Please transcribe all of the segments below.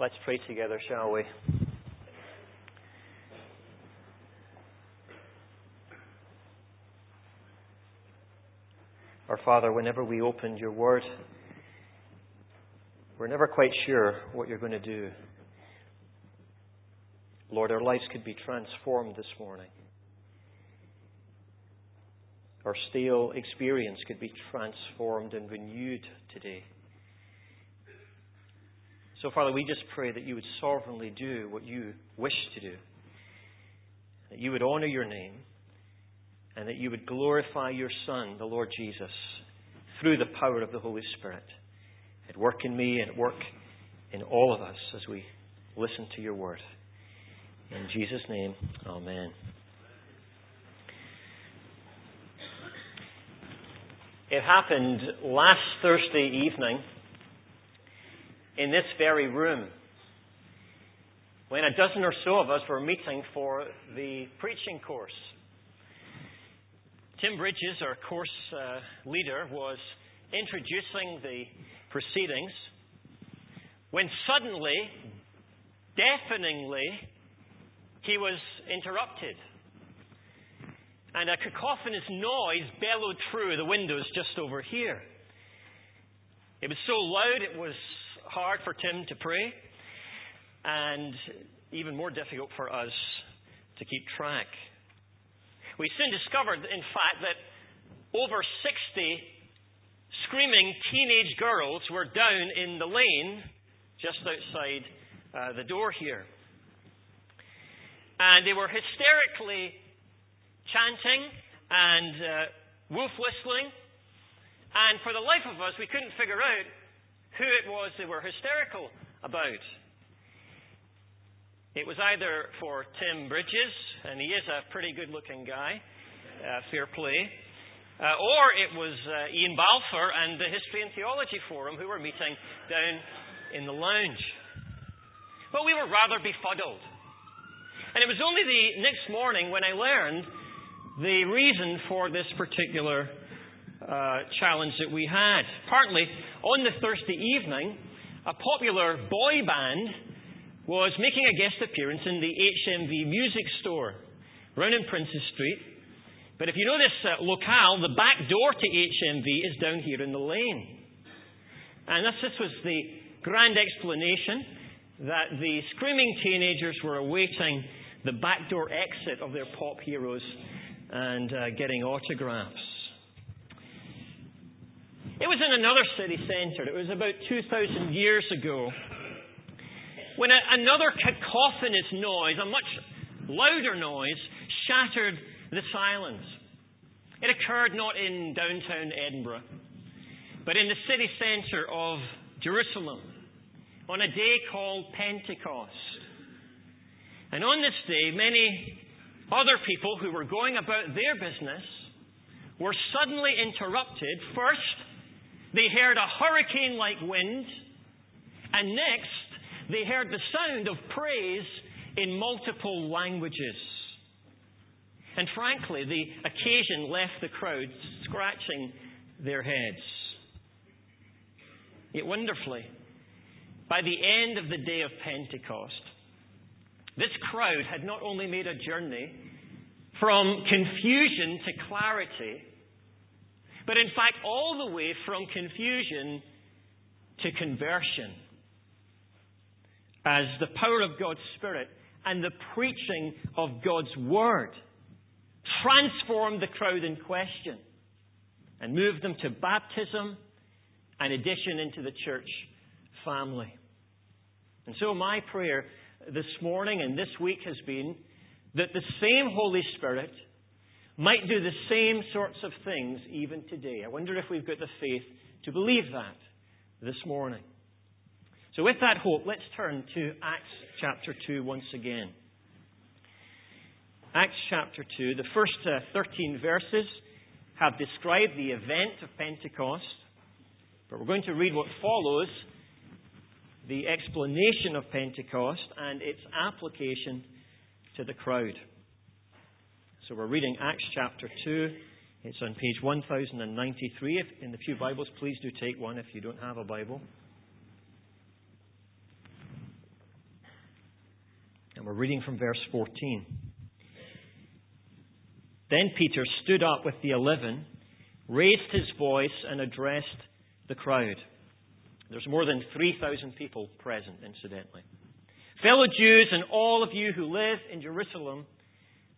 Let's pray together, shall we? Our Father, whenever we opened your word, we're never quite sure what you're going to do. Lord, our lives could be transformed this morning. Our stale experience could be transformed and renewed today. So, Father, we just pray that you would sovereignly do what you wish to do, that you would honor your name, and that you would glorify your Son, the Lord Jesus, through the power of the Holy Spirit. At work in me and at work in all of us as we listen to your word. In Jesus' name, Amen. It happened last Thursday evening in this very room when a dozen or so of us were meeting for the preaching course. Tim Bridges, our course uh, leader, was introducing the proceedings when suddenly, deafeningly, he was interrupted. And a cacophonous noise bellowed through the windows just over here. It was so loud it was hard for Tim to pray, and even more difficult for us to keep track. We soon discovered, in fact, that over 60 screaming teenage girls were down in the lane just outside uh, the door here. And they were hysterically chanting and uh, wolf whistling. And for the life of us, we couldn't figure out who it was they were hysterical about. It was either for Tim Bridges, and he is a pretty good looking guy, uh, fair play, uh, or it was uh, Ian Balfour and the History and Theology Forum who were meeting down in the lounge. But we were rather befuddled. And it was only the next morning when I learned the reason for this particular uh, challenge that we had. Partly, on the Thursday evening, a popular boy band was making a guest appearance in the HMV Music Store, round in Princes Street. But if you know this uh, locale, the back door to HMV is down here in the lane. And this, this was the grand explanation that the screaming teenagers were awaiting the back door exit of their pop heroes and uh, getting autographs. It was in another city centre. It was about 2,000 years ago when a, another cacophonous noise, a much louder noise, shattered the silence. It occurred not in downtown Edinburgh, but in the city centre of Jerusalem on a day called Pentecost. And on this day, many other people who were going about their business were suddenly interrupted first they heard a hurricane like wind, and next, they heard the sound of praise in multiple languages. And frankly, the occasion left the crowd scratching their heads. Yet wonderfully, by the end of the day of Pentecost, this crowd had not only made a journey from confusion to clarity, but in fact, all the way from confusion to conversion. As the power of God's Spirit and the preaching of God's Word transformed the crowd in question and moved them to baptism and addition into the church family. And so, my prayer this morning and this week has been that the same Holy Spirit might do the same sorts of things even today. I wonder if we've got the faith to believe that this morning. So, with that hope, let's turn to Acts chapter 2 once again. Acts chapter 2, the first uh, 13 verses have described the event of Pentecost, but we're going to read what follows the explanation of Pentecost and its application to the crowd. So we're reading Acts chapter 2. It's on page 1093. If in the Pew Bibles, please do take one if you don't have a Bible. And we're reading from verse 14. Then Peter stood up with the eleven, raised his voice, and addressed the crowd. There's more than 3,000 people present, incidentally. Fellow Jews and all of you who live in Jerusalem,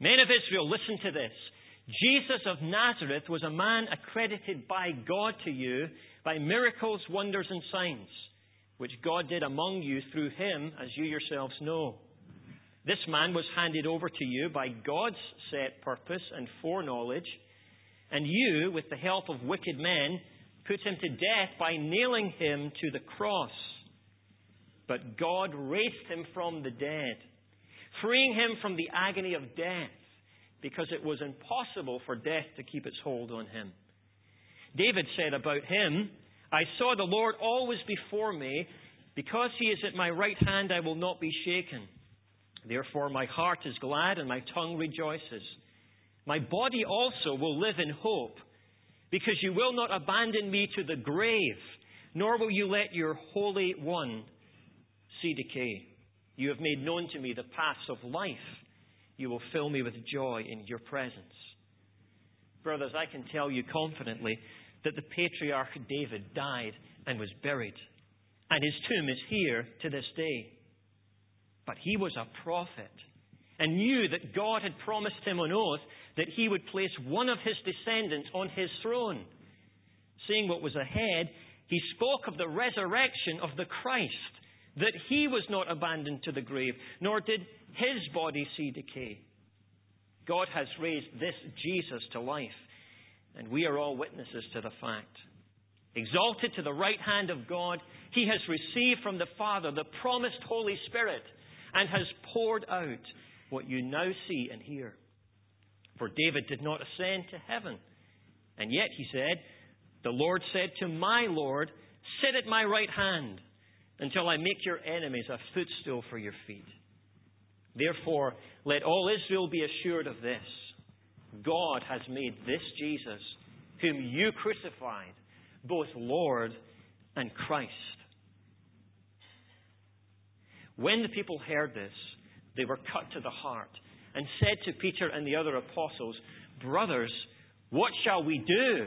Men of Israel, listen to this. Jesus of Nazareth was a man accredited by God to you by miracles, wonders, and signs, which God did among you through him, as you yourselves know. This man was handed over to you by God's set purpose and foreknowledge and you, with the help of wicked men, put him to death by nailing him to the cross. But God raised him from the dead, freeing him from the agony of death, because it was impossible for death to keep its hold on him. David said about him, I saw the Lord always before me. Because he is at my right hand, I will not be shaken. Therefore, my heart is glad and my tongue rejoices. My body also will live in hope, because you will not abandon me to the grave, nor will you let your Holy One see decay. You have made known to me the paths of life. You will fill me with joy in your presence. Brothers, I can tell you confidently that the patriarch David died and was buried, and his tomb is here to this day. But he was a prophet and knew that God had promised him on oath that he would place one of his descendants on his throne. Seeing what was ahead, he spoke of the resurrection of the Christ, that he was not abandoned to the grave, nor did his body see decay. God has raised this Jesus to life, and we are all witnesses to the fact. Exalted to the right hand of God, he has received from the Father the promised Holy Spirit and has poured out what you now see and hear. For David did not ascend to heaven. And yet, he said, The Lord said to my Lord, Sit at my right hand until I make your enemies a footstool for your feet. Therefore, let all Israel be assured of this God has made this Jesus, whom you crucified, both Lord and Christ. When the people heard this, they were cut to the heart and said to Peter and the other apostles, Brothers, what shall we do?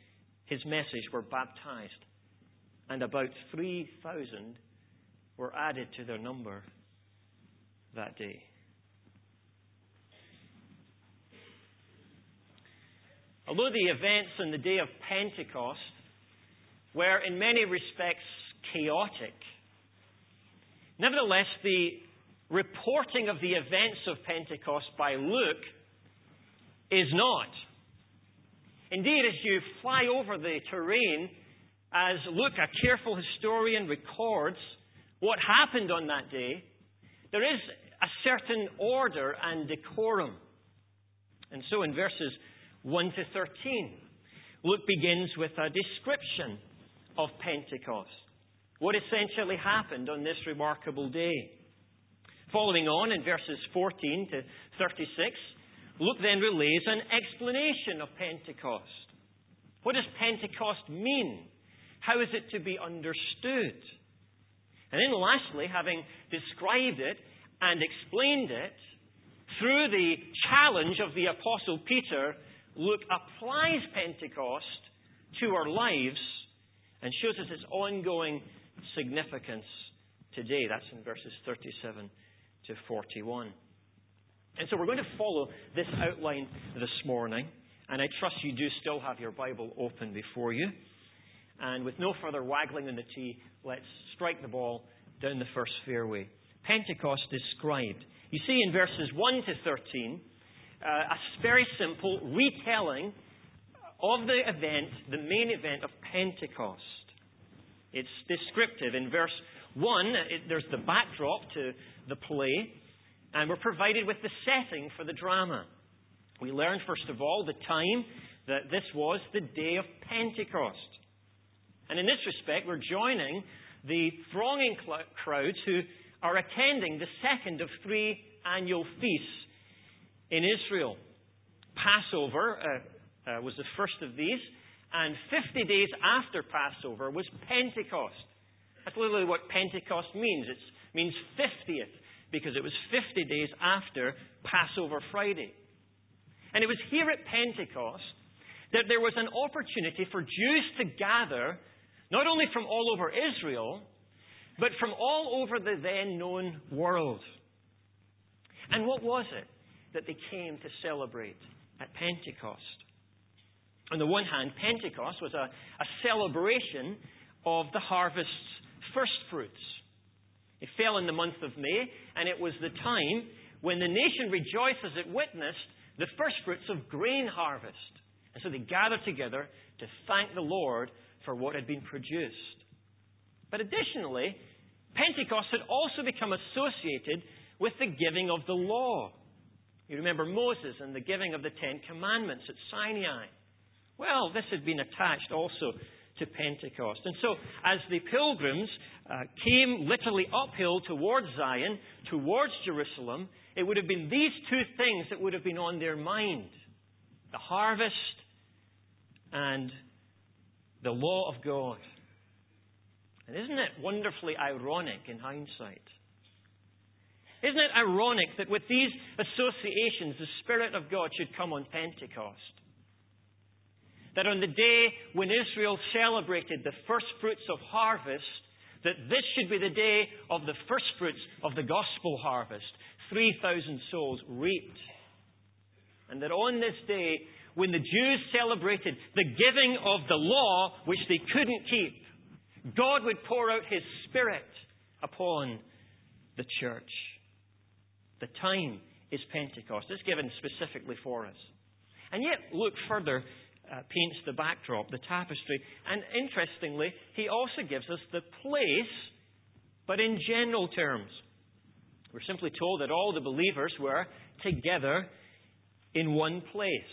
his message were baptized, and about 3,000 were added to their number that day. Although the events on the day of Pentecost were in many respects chaotic, nevertheless, the reporting of the events of Pentecost by Luke is not. Indeed, as you fly over the terrain, as Luke, a careful historian, records what happened on that day, there is a certain order and decorum. And so in verses 1 to 13, Luke begins with a description of Pentecost, what essentially happened on this remarkable day. Following on in verses 14 to 36, Luke then relays an explanation of Pentecost. What does Pentecost mean? How is it to be understood? And then, lastly, having described it and explained it, through the challenge of the Apostle Peter, Luke applies Pentecost to our lives and shows us its ongoing significance today. That's in verses 37 to 41. And so we're going to follow this outline this morning, and I trust you do still have your Bible open before you. And with no further waggling in the tee, let's strike the ball down the first fairway. Pentecost described. You see in verses 1 to 13 uh, a very simple retelling of the event, the main event of Pentecost. It's descriptive. In verse 1, it, there's the backdrop to the play, and we're provided with the setting for the drama. We learn, first of all, the time that this was the day of Pentecost. And in this respect, we're joining the thronging cl- crowds who are attending the second of three annual feasts in Israel. Passover uh, uh, was the first of these, and 50 days after Passover was Pentecost. That's literally what Pentecost means. It means 50th, because it was 50 days after Passover Friday. And it was here at Pentecost that there was an opportunity for Jews to gather, not only from all over Israel, but from all over the then known world. And what was it that they came to celebrate at Pentecost? On the one hand, Pentecost was a, a celebration of the harvest's first fruits. Fell in the month of May, and it was the time when the nation rejoiced as it witnessed the first fruits of grain harvest. And so they gathered together to thank the Lord for what had been produced. But additionally, Pentecost had also become associated with the giving of the law. You remember Moses and the giving of the Ten Commandments at Sinai. Well, this had been attached also to Pentecost. And so, as the pilgrims uh, came literally uphill towards Zion, towards Jerusalem, it would have been these two things that would have been on their mind the harvest and the law of God. And isn't it wonderfully ironic in hindsight? Isn't it ironic that with these associations, the Spirit of God should come on Pentecost? That on the day when Israel celebrated the first fruits of harvest, that this should be the day of the first fruits of the gospel harvest 3,000 souls reaped. And that on this day, when the Jews celebrated the giving of the law, which they couldn't keep, God would pour out His Spirit upon the church. The time is Pentecost. It's given specifically for us. And yet, Luke further uh, paints the backdrop, the tapestry. And interestingly, he also gives us the place, but in general terms. We're simply told that all the believers were together in one place.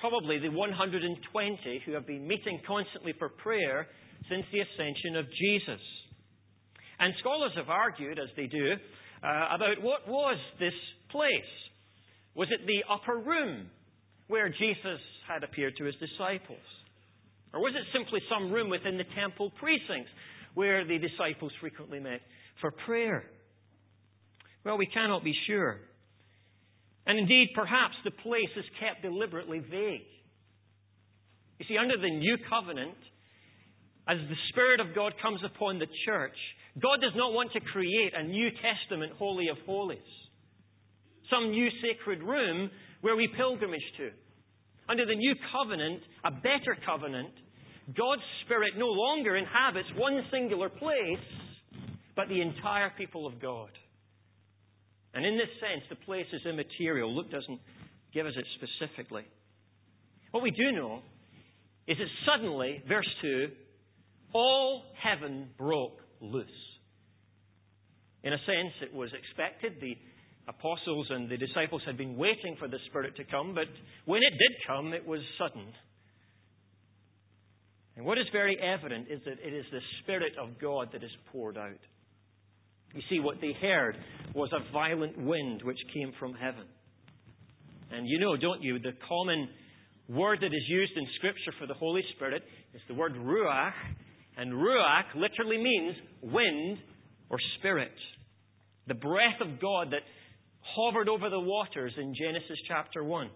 Probably the 120 who have been meeting constantly for prayer since the ascension of Jesus. And scholars have argued, as they do, uh, about what was this place. Was it the upper room where Jesus had appeared to his disciples? Or was it simply some room within the temple precincts where the disciples frequently met for prayer? Well, we cannot be sure. And indeed, perhaps the place is kept deliberately vague. You see, under the new covenant, as the Spirit of God comes upon the church, God does not want to create a New Testament Holy of Holies, some new sacred room where we pilgrimage to. Under the new covenant, a better covenant, God's Spirit no longer inhabits one singular place, but the entire people of God. And in this sense, the place is immaterial. Luke doesn't give us it specifically. What we do know is that suddenly, verse 2, all heaven broke loose. In a sense, it was expected. The apostles and the disciples had been waiting for the Spirit to come, but when it did come, it was sudden. And what is very evident is that it is the Spirit of God that is poured out. You see, what they heard was a violent wind which came from heaven. And you know, don't you, the common word that is used in Scripture for the Holy Spirit is the word ruach, and ruach literally means wind or spirit. The breath of God that hovered over the waters in Genesis chapter 1.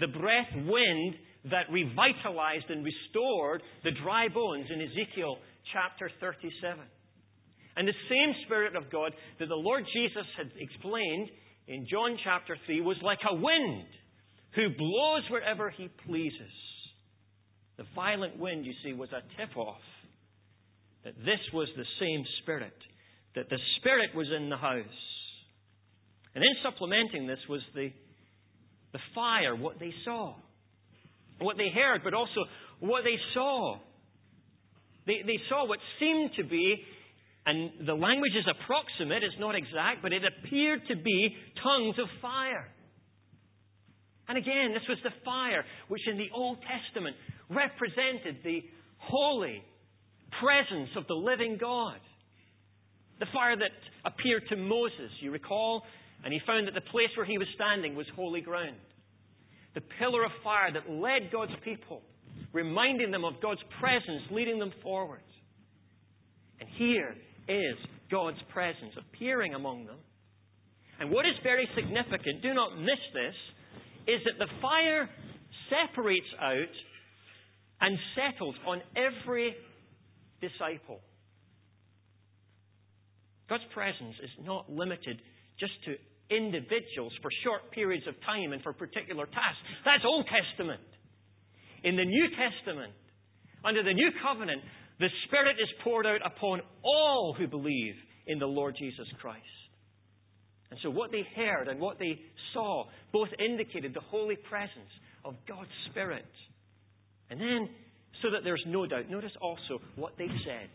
The breath wind that revitalized and restored the dry bones in Ezekiel chapter 37. And the same Spirit of God that the Lord Jesus had explained in John chapter 3 was like a wind who blows wherever he pleases. The violent wind, you see, was a tip off that this was the same Spirit, that the Spirit was in the house. And then supplementing this was the, the fire, what they saw, what they heard, but also what they saw. They, they saw what seemed to be, and the language is approximate, it's not exact, but it appeared to be tongues of fire. And again, this was the fire which in the Old Testament represented the holy presence of the living God. The fire that appeared to Moses, you recall, and he found that the place where he was standing was holy ground. The pillar of fire that led God's people, reminding them of God's presence, leading them forward. And here is God's presence appearing among them. And what is very significant, do not miss this, is that the fire separates out and settles on every disciple. God's presence is not limited just to individuals for short periods of time and for particular tasks. That's Old Testament. In the New Testament, under the New Covenant, the Spirit is poured out upon all who believe in the Lord Jesus Christ. And so what they heard and what they saw both indicated the holy presence of God's Spirit. And then, so that there's no doubt, notice also what they said.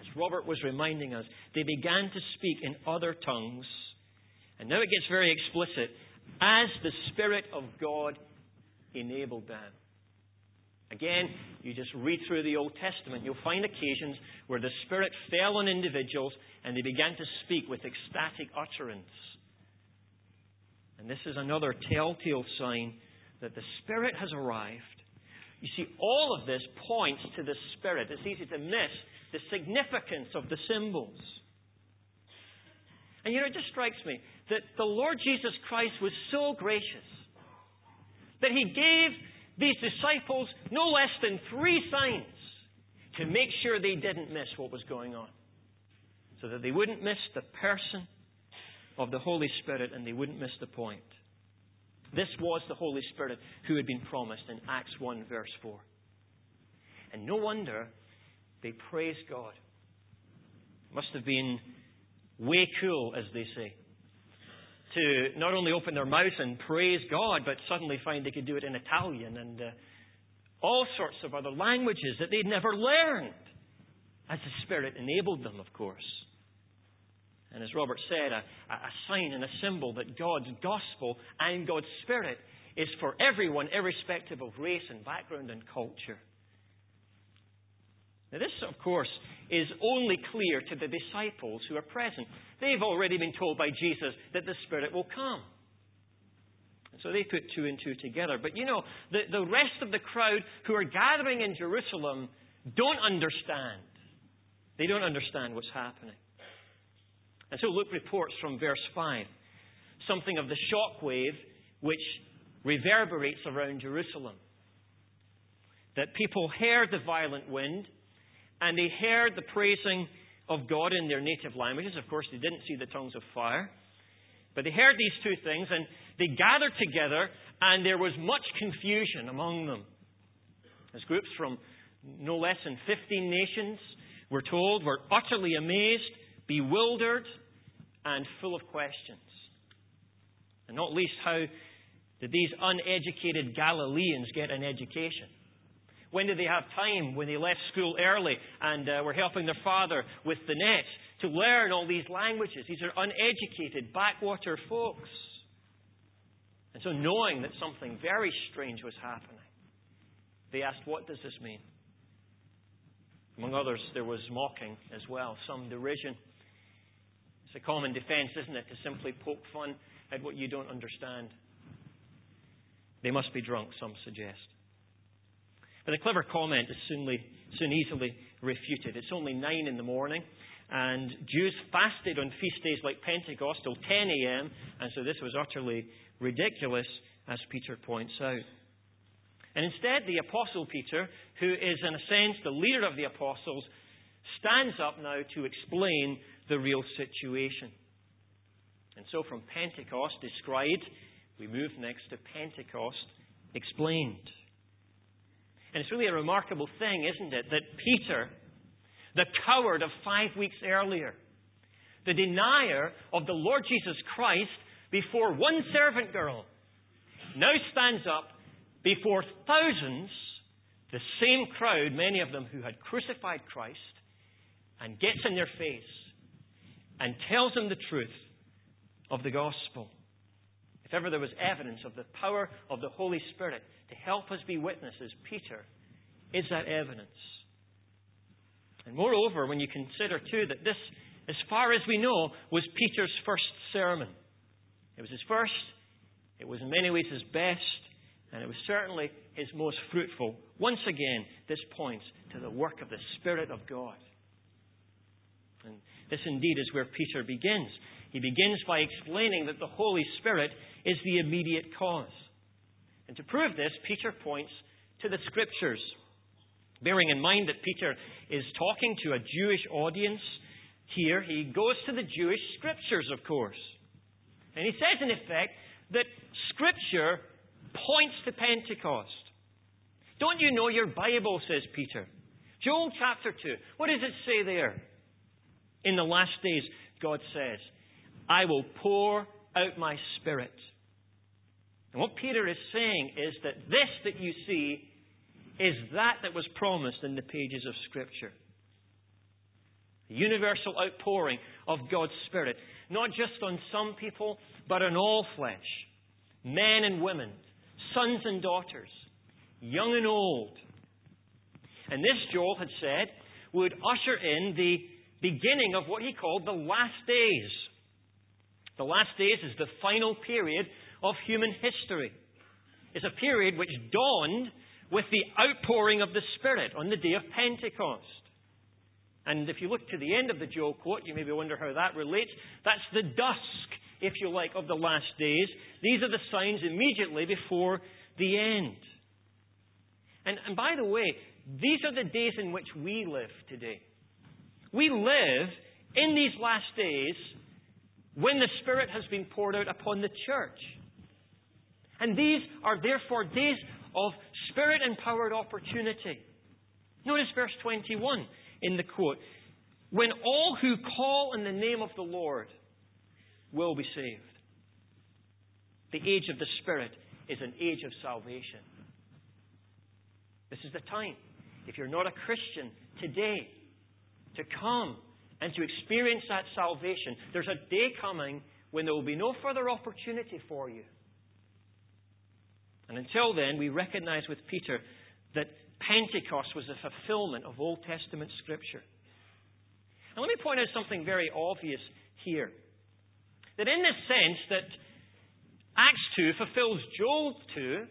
As Robert was reminding us, they began to speak in other tongues. And now it gets very explicit as the Spirit of God enabled them. Again, you just read through the Old Testament, you'll find occasions where the Spirit fell on individuals and they began to speak with ecstatic utterance. And this is another telltale sign that the Spirit has arrived. You see, all of this points to the Spirit. It's easy to miss the significance of the symbols. And you know, it just strikes me that the Lord Jesus Christ was so gracious that He gave these disciples no less than three signs to make sure they didn't miss what was going on. So that they wouldn't miss the person of the Holy Spirit and they wouldn't miss the point. This was the Holy Spirit who had been promised in Acts 1, verse 4. And no wonder they praised God. It Must have been way cool, as they say, to not only open their mouth and praise God, but suddenly find they could do it in Italian and uh, all sorts of other languages that they'd never learned, as the Spirit enabled them, of course. And as Robert said, a, a sign and a symbol that God's gospel and God's Spirit is for everyone, irrespective of race and background and culture. Now, this, of course, is only clear to the disciples who are present. They've already been told by Jesus that the Spirit will come. And so they put two and two together. But you know, the, the rest of the crowd who are gathering in Jerusalem don't understand. They don't understand what's happening. And so Luke reports from verse 5 something of the shock wave which reverberates around Jerusalem. That people heard the violent wind and they heard the praising of God in their native languages. Of course, they didn't see the tongues of fire. But they heard these two things and they gathered together, and there was much confusion among them. As groups from no less than 15 nations, we're told, were utterly amazed, bewildered, and full of questions. And not least, how did these uneducated Galileans get an education? When did they have time when they left school early and uh, were helping their father with the nets to learn all these languages? These are uneducated, backwater folks. And so, knowing that something very strange was happening, they asked, What does this mean? Among others, there was mocking as well, some derision. It's a common defense, isn't it, to simply poke fun at what you don't understand. They must be drunk, some suggest. But the clever comment is soon, soon easily refuted. It's only 9 in the morning, and Jews fasted on feast days like Pentecost till 10 a.m., and so this was utterly ridiculous, as Peter points out. And instead, the Apostle Peter, who is in a sense the leader of the apostles, stands up now to explain the real situation. And so from Pentecost described, we move next to Pentecost explained. And it's really a remarkable thing, isn't it, that Peter, the coward of five weeks earlier, the denier of the Lord Jesus Christ before one servant girl, now stands up before thousands, the same crowd, many of them who had crucified Christ, and gets in their face and tells them the truth of the gospel. If ever there was evidence of the power of the Holy Spirit to help us be witnesses, Peter is that evidence. And moreover, when you consider too that this, as far as we know, was Peter's first sermon. It was his first, it was in many ways his best, and it was certainly his most fruitful. Once again, this points to the work of the Spirit of God. And this indeed is where Peter begins. He begins by explaining that the Holy Spirit is the immediate cause. And to prove this, Peter points to the Scriptures. Bearing in mind that Peter is talking to a Jewish audience here, he goes to the Jewish Scriptures, of course. And he says, in effect, that Scripture points to Pentecost. Don't you know your Bible, says Peter? Joel chapter 2. What does it say there? In the last days, God says, I will pour out my Spirit. And what Peter is saying is that this that you see is that that was promised in the pages of Scripture. The universal outpouring of God's Spirit, not just on some people, but on all flesh men and women, sons and daughters, young and old. And this, Joel had said, would usher in the beginning of what he called the last days. The last days is the final period of human history. It's a period which dawned with the outpouring of the Spirit on the day of Pentecost. And if you look to the end of the Joel quote, you maybe wonder how that relates. That's the dusk, if you like, of the last days. These are the signs immediately before the end. And, and by the way, these are the days in which we live today. We live in these last days when the Spirit has been poured out upon the church. And these are therefore days of Spirit empowered opportunity. Notice verse 21 in the quote When all who call in the name of the Lord will be saved. The age of the Spirit is an age of salvation. This is the time. If you're not a Christian today, to come and to experience that salvation. There's a day coming when there will be no further opportunity for you. And until then, we recognize with Peter that Pentecost was a fulfillment of Old Testament Scripture. And let me point out something very obvious here. That in the sense that Acts 2 fulfills Joel 2,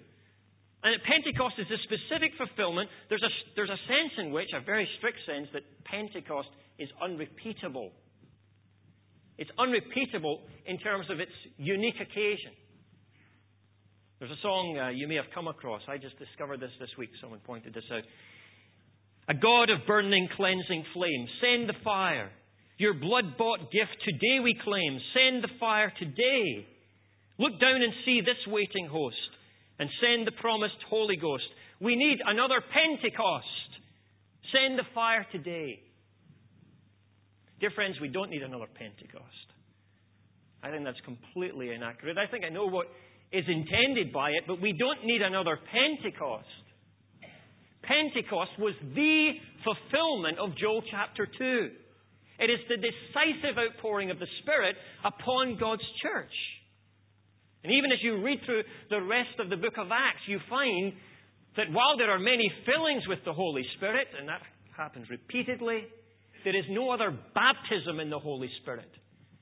and at Pentecost is a specific fulfillment. There's a, there's a sense in which, a very strict sense, that Pentecost is unrepeatable. It's unrepeatable in terms of its unique occasion. There's a song uh, you may have come across. I just discovered this this week. Someone pointed this out. A God of burning, cleansing flame, send the fire. Your blood bought gift today we claim. Send the fire today. Look down and see this waiting host and send the promised Holy Ghost. We need another Pentecost. Send the fire today. Dear friends, we don't need another Pentecost. I think that's completely inaccurate. I think I know what is intended by it, but we don't need another Pentecost. Pentecost was the fulfillment of Joel chapter 2. It is the decisive outpouring of the Spirit upon God's church. And even as you read through the rest of the book of Acts, you find that while there are many fillings with the Holy Spirit, and that happens repeatedly, there is no other baptism in the Holy Spirit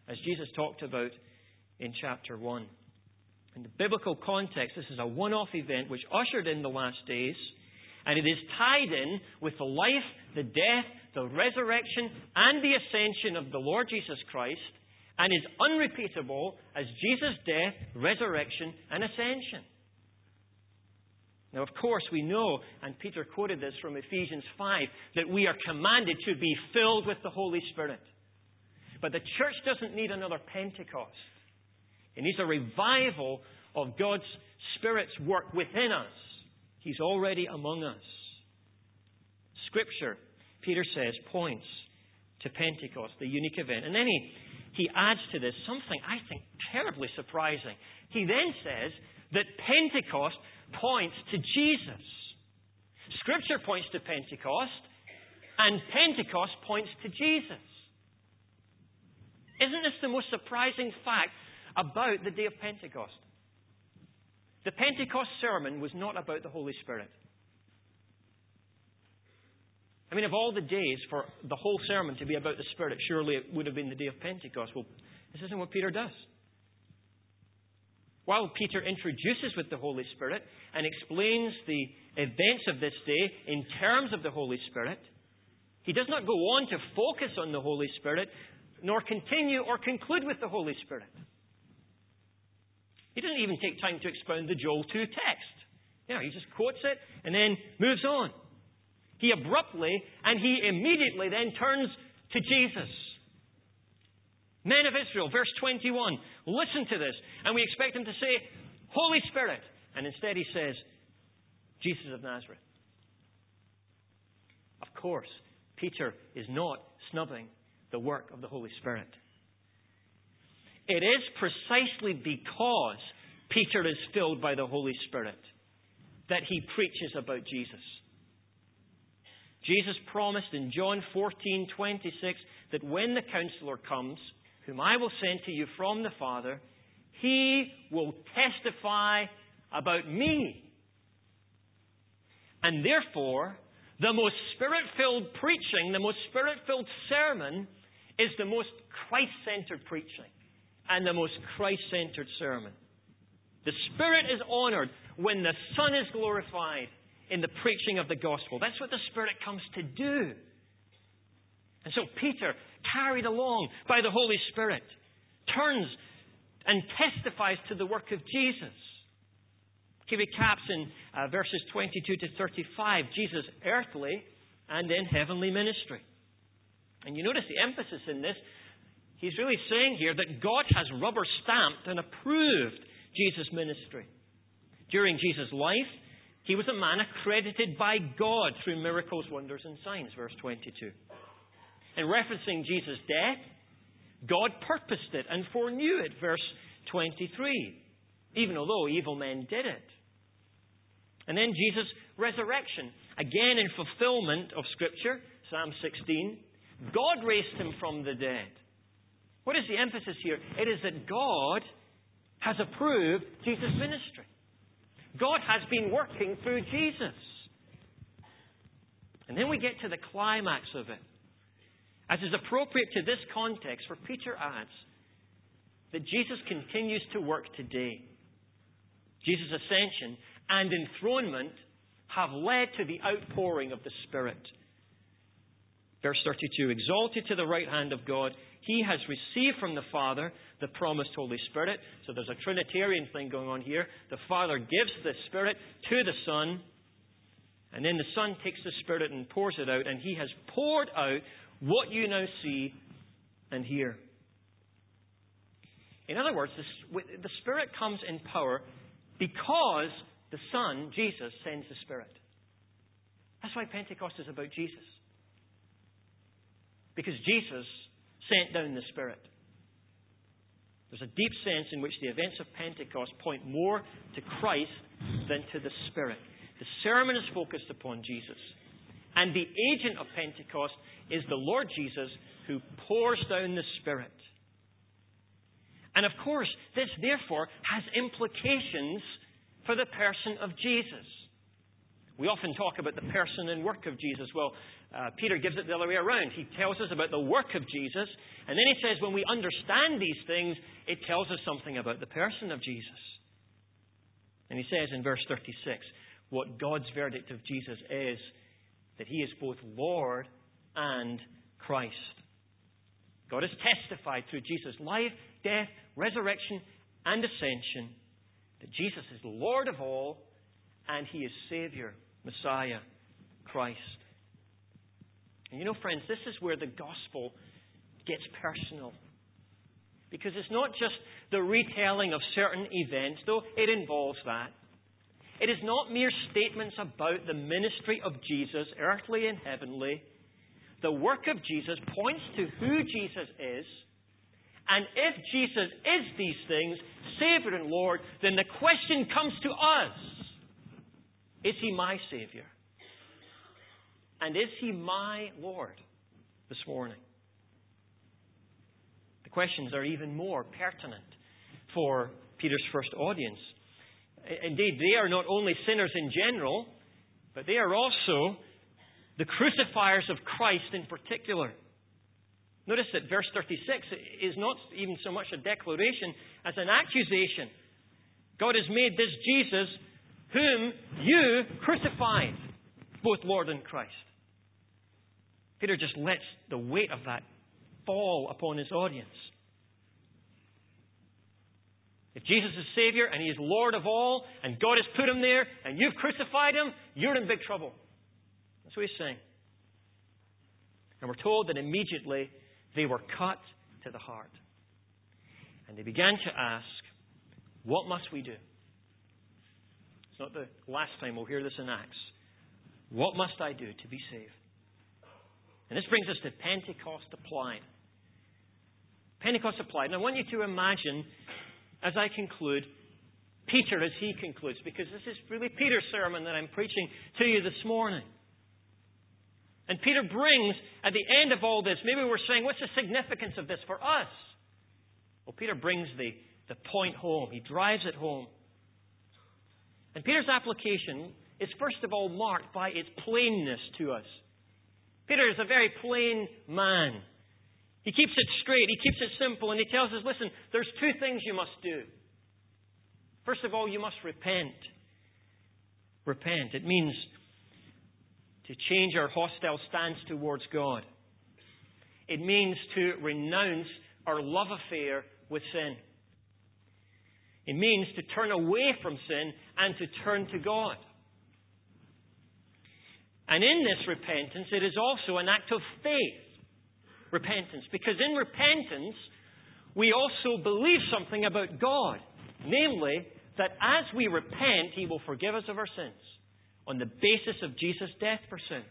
as Jesus talked about in chapter 1. In the biblical context, this is a one off event which ushered in the last days, and it is tied in with the life, the death, the resurrection, and the ascension of the Lord Jesus Christ, and is unrepeatable as Jesus' death, resurrection, and ascension. Now, of course, we know, and Peter quoted this from Ephesians 5, that we are commanded to be filled with the Holy Spirit. But the church doesn't need another Pentecost. It needs a revival of God's Spirit's work within us. He's already among us. Scripture, Peter says, points to Pentecost, the unique event. And then he, he adds to this something I think terribly surprising. He then says that Pentecost points to Jesus. Scripture points to Pentecost, and Pentecost points to Jesus. Isn't this the most surprising fact about the day of Pentecost? The Pentecost sermon was not about the Holy Spirit. I mean, of all the days for the whole sermon to be about the Spirit, surely it would have been the day of Pentecost. Well, this isn't what Peter does. While Peter introduces with the Holy Spirit and explains the events of this day in terms of the Holy Spirit, he does not go on to focus on the Holy Spirit, nor continue or conclude with the Holy Spirit. He doesn't even take time to expound the Joel 2 text. You know, he just quotes it and then moves on. He abruptly and he immediately then turns to Jesus. Men of Israel, verse 21, listen to this. And we expect him to say, Holy Spirit. And instead he says, Jesus of Nazareth. Of course, Peter is not snubbing the work of the Holy Spirit. It is precisely because Peter is filled by the Holy Spirit that he preaches about Jesus. Jesus promised in John 14:26 that when the counselor comes, whom I will send to you from the Father, he will testify about me. And therefore, the most spirit filled preaching, the most spirit filled sermon, is the most Christ centered preaching and the most Christ centered sermon. The Spirit is honored when the Son is glorified in the preaching of the gospel. That's what the Spirit comes to do. And so Peter, carried along by the Holy Spirit, turns and testifies to the work of Jesus. He recaps in uh, verses 22 to 35 Jesus' earthly and then heavenly ministry. And you notice the emphasis in this. He's really saying here that God has rubber stamped and approved Jesus' ministry. During Jesus' life, he was a man accredited by God through miracles, wonders, and signs, verse 22. In referencing Jesus' death, God purposed it and foreknew it, verse 23, even although evil men did it. And then Jesus' resurrection, again in fulfillment of Scripture, Psalm 16, God raised him from the dead. What is the emphasis here? It is that God has approved Jesus' ministry. God has been working through Jesus. And then we get to the climax of it. As is appropriate to this context, for Peter adds that Jesus continues to work today. Jesus' ascension and enthronement have led to the outpouring of the Spirit. Verse 32 Exalted to the right hand of God, he has received from the Father the promised Holy Spirit. So there's a Trinitarian thing going on here. The Father gives the Spirit to the Son, and then the Son takes the Spirit and pours it out, and he has poured out what you now see and hear. In other words, the Spirit comes in power because the Son, Jesus, sends the Spirit. That's why Pentecost is about Jesus. Because Jesus sent down the Spirit. There's a deep sense in which the events of Pentecost point more to Christ than to the Spirit. The sermon is focused upon Jesus. And the agent of Pentecost is the Lord Jesus who pours down the Spirit. And of course, this therefore has implications for the person of Jesus. We often talk about the person and work of Jesus. Well, uh, Peter gives it the other way around. He tells us about the work of Jesus, and then he says when we understand these things, it tells us something about the person of Jesus. And he says in verse 36 what God's verdict of Jesus is that he is both Lord and Christ. God has testified through Jesus' life, death, resurrection, and ascension that Jesus is Lord of all and he is Savior, Messiah, Christ. And you know, friends, this is where the gospel gets personal. Because it's not just the retelling of certain events, though it involves that. It is not mere statements about the ministry of Jesus, earthly and heavenly. The work of Jesus points to who Jesus is. And if Jesus is these things, Savior and Lord, then the question comes to us Is He my Savior? And is he my Lord this morning? The questions are even more pertinent for Peter's first audience. Indeed, they are not only sinners in general, but they are also the crucifiers of Christ in particular. Notice that verse 36 is not even so much a declaration as an accusation. God has made this Jesus, whom you crucified, both Lord and Christ. Peter just lets the weight of that fall upon his audience. If Jesus is Savior and He is Lord of all, and God has put Him there, and you've crucified Him, you're in big trouble. That's what He's saying. And we're told that immediately they were cut to the heart. And they began to ask, What must we do? It's not the last time we'll hear this in Acts. What must I do to be saved? And this brings us to Pentecost applied. Pentecost applied. And I want you to imagine, as I conclude, Peter as he concludes, because this is really Peter's sermon that I'm preaching to you this morning. And Peter brings, at the end of all this, maybe we're saying, what's the significance of this for us? Well, Peter brings the, the point home. He drives it home. And Peter's application is, first of all, marked by its plainness to us. Peter is a very plain man. He keeps it straight, he keeps it simple, and he tells us listen, there's two things you must do. First of all, you must repent. Repent. It means to change our hostile stance towards God. It means to renounce our love affair with sin. It means to turn away from sin and to turn to God. And in this repentance, it is also an act of faith. Repentance. Because in repentance, we also believe something about God. Namely, that as we repent, He will forgive us of our sins on the basis of Jesus' death for sin.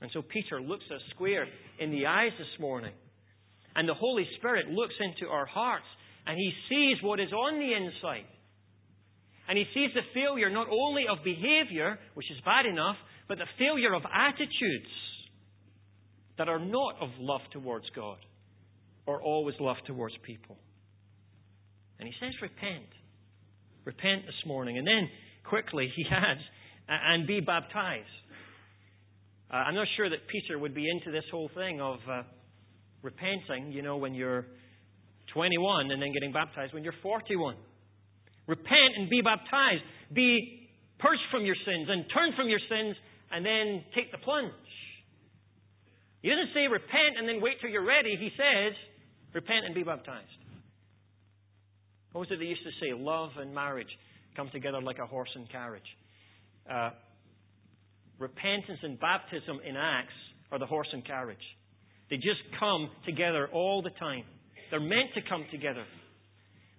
And so Peter looks us square in the eyes this morning. And the Holy Spirit looks into our hearts and He sees what is on the inside. And he sees the failure not only of behavior, which is bad enough, but the failure of attitudes that are not of love towards God or always love towards people. And he says, Repent. Repent this morning. And then quickly he adds, and be baptized. Uh, I'm not sure that Peter would be into this whole thing of uh, repenting, you know, when you're 21 and then getting baptized when you're 41. Repent and be baptized. Be purged from your sins and turn from your sins and then take the plunge. He doesn't say repent and then wait till you're ready. He says repent and be baptized. What was it they used to say? Love and marriage come together like a horse and carriage. Uh, repentance and baptism in Acts are the horse and carriage. They just come together all the time. They're meant to come together.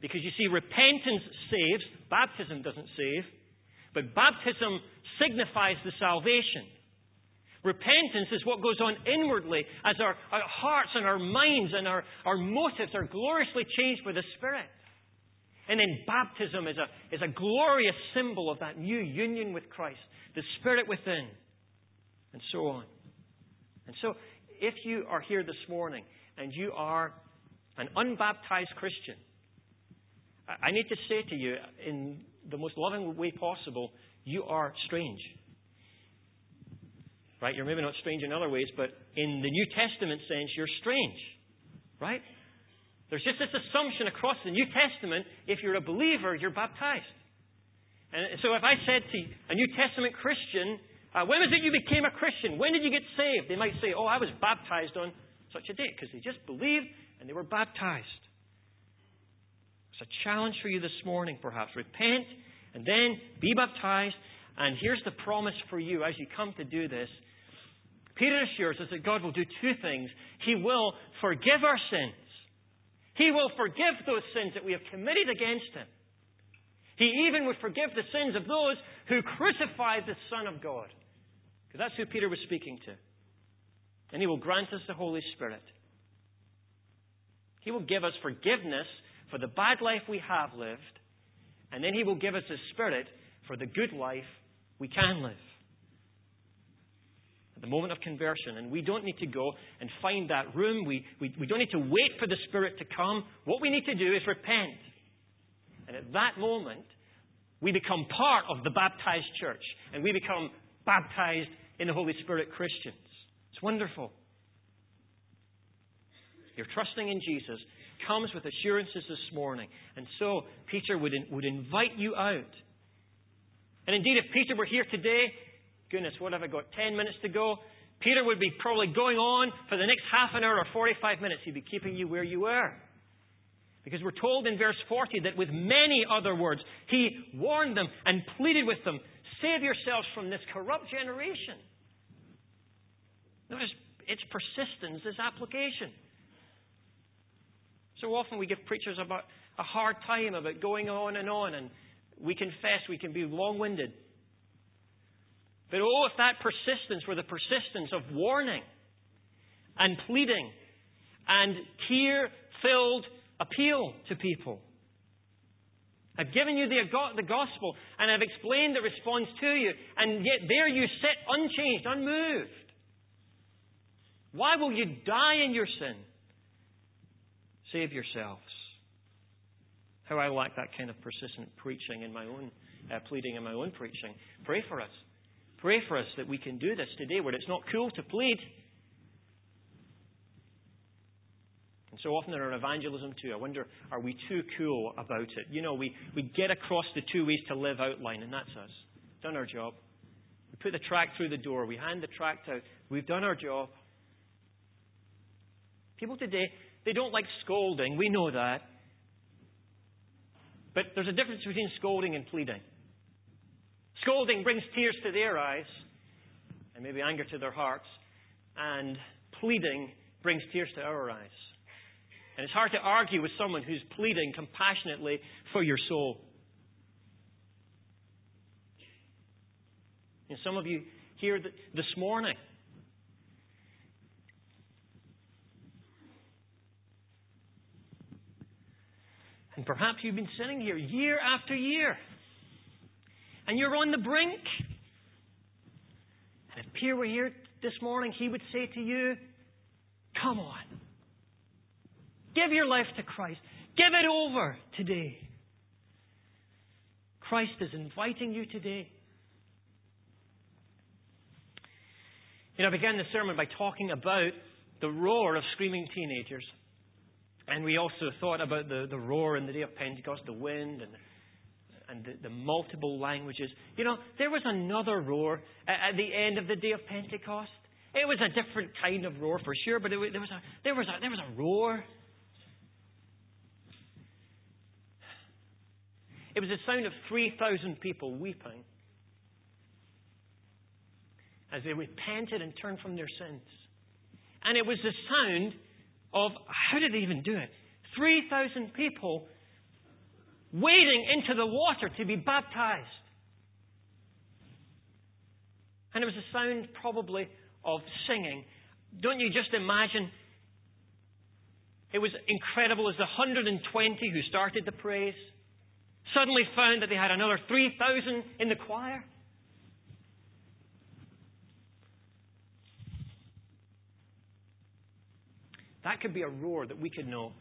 Because you see, repentance saves, baptism doesn't save, but baptism signifies the salvation. Repentance is what goes on inwardly as our, our hearts and our minds and our, our motives are gloriously changed by the Spirit. And then baptism is a, is a glorious symbol of that new union with Christ, the Spirit within, and so on. And so, if you are here this morning and you are an unbaptized Christian, I need to say to you, in the most loving way possible, you are strange. Right? You're maybe not strange in other ways, but in the New Testament sense, you're strange. Right? There's just this assumption across the New Testament if you're a believer, you're baptized. And so if I said to a New Testament Christian, uh, when was it you became a Christian? When did you get saved? They might say, oh, I was baptized on such a date, because they just believed and they were baptized. It's a challenge for you this morning, perhaps. Repent and then be baptized. And here's the promise for you as you come to do this. Peter assures us that God will do two things. He will forgive our sins. He will forgive those sins that we have committed against Him. He even would forgive the sins of those who crucified the Son of God. Because that's who Peter was speaking to. And He will grant us the Holy Spirit. He will give us forgiveness for the bad life we have lived, and then He will give us His Spirit for the good life we can live. At the moment of conversion, and we don't need to go and find that room. We, we, we don't need to wait for the Spirit to come. What we need to do is repent. And at that moment, we become part of the baptized church, and we become baptized in the Holy Spirit Christians. It's wonderful. You're trusting in Jesus comes with assurances this morning. And so, Peter would, would invite you out. And indeed, if Peter were here today, goodness, what have I got? 10 minutes to go. Peter would be probably going on for the next half an hour or 45 minutes. He'd be keeping you where you were. Because we're told in verse 40 that with many other words, he warned them and pleaded with them, save yourselves from this corrupt generation. Notice its persistence, this application. So often we give preachers about a hard time about going on and on, and we confess we can be long winded. But oh, if that persistence were the persistence of warning and pleading and tear filled appeal to people. I've given you the, gospel and I've explained the response to you, and yet there you sit unchanged, unmoved. Why will you die in your sin? Save yourselves. How I like that kind of persistent preaching in my own, uh, pleading in my own preaching. Pray for us. Pray for us that we can do this today where it's not cool to plead. And so often in our evangelism too, I wonder, are we too cool about it? You know, we, we get across the two ways to live outline, and that's us. Done our job. We put the tract through the door. We hand the tract out. We've done our job. People today, they don't like scolding. We know that. But there's a difference between scolding and pleading. Scolding brings tears to their eyes and maybe anger to their hearts, and pleading brings tears to our eyes. And it's hard to argue with someone who's pleading compassionately for your soul. And some of you here this morning, And perhaps you've been sitting here year after year, and you're on the brink. And if Peter were here this morning, he would say to you, Come on. Give your life to Christ. Give it over today. Christ is inviting you today. You know, I began the sermon by talking about the roar of screaming teenagers. And we also thought about the, the roar in the day of Pentecost, the wind and, and the, the multiple languages. You know, there was another roar at, at, the end of the day of Pentecost. It was a different kind of roar for sure, but it, there, was a, there, was a, there was a roar. It was the sound of 3,000 people weeping as they repented and turned from their sins. And it was the sound of how did they even do it? 3,000 people wading into the water to be baptized. And it was a sound probably of singing. Don't you just imagine? It was incredible as the 120 who started the praise suddenly found that they had another 3,000 in the choir. That could be a roar that we could know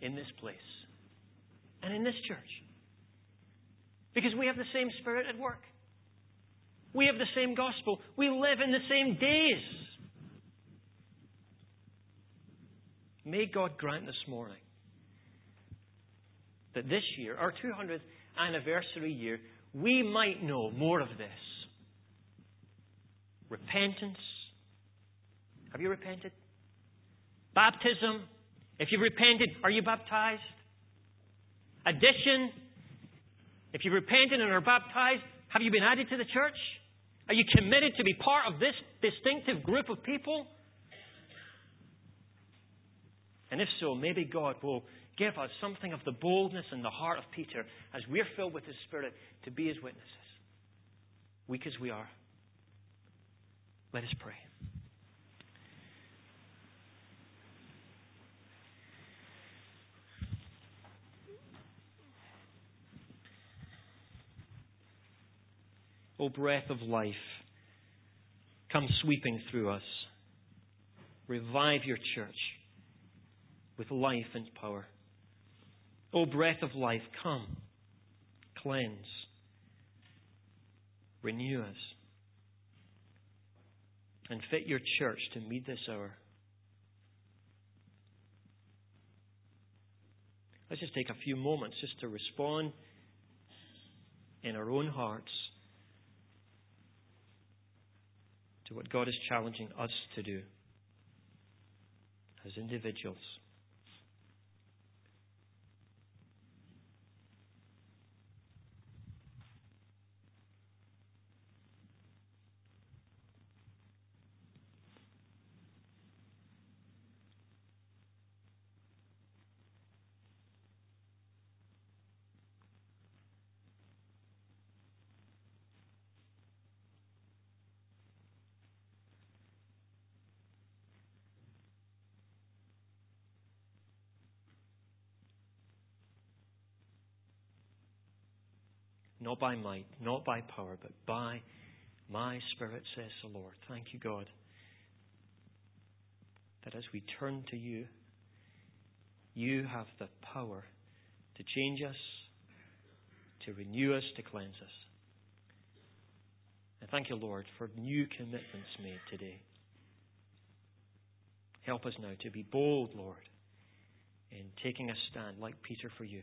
in this place and in this church. Because we have the same Spirit at work. We have the same gospel. We live in the same days. May God grant this morning that this year, our 200th anniversary year, we might know more of this. Repentance. Have you repented? Baptism. If you've repented, are you baptized? Addition. If you've repented and are baptized, have you been added to the church? Are you committed to be part of this distinctive group of people? And if so, maybe God will give us something of the boldness and the heart of Peter as we're filled with His Spirit to be His witnesses, weak as we are. Let us pray. O breath of life, come sweeping through us. Revive your church with life and power. O breath of life, come, cleanse, renew us, and fit your church to meet this hour. Let's just take a few moments just to respond in our own hearts to what God is challenging us to do as individuals. Not by might, not by power, but by my Spirit, says the Lord. Thank you, God, that as we turn to you, you have the power to change us, to renew us, to cleanse us. And thank you, Lord, for new commitments made today. Help us now to be bold, Lord, in taking a stand like Peter for you.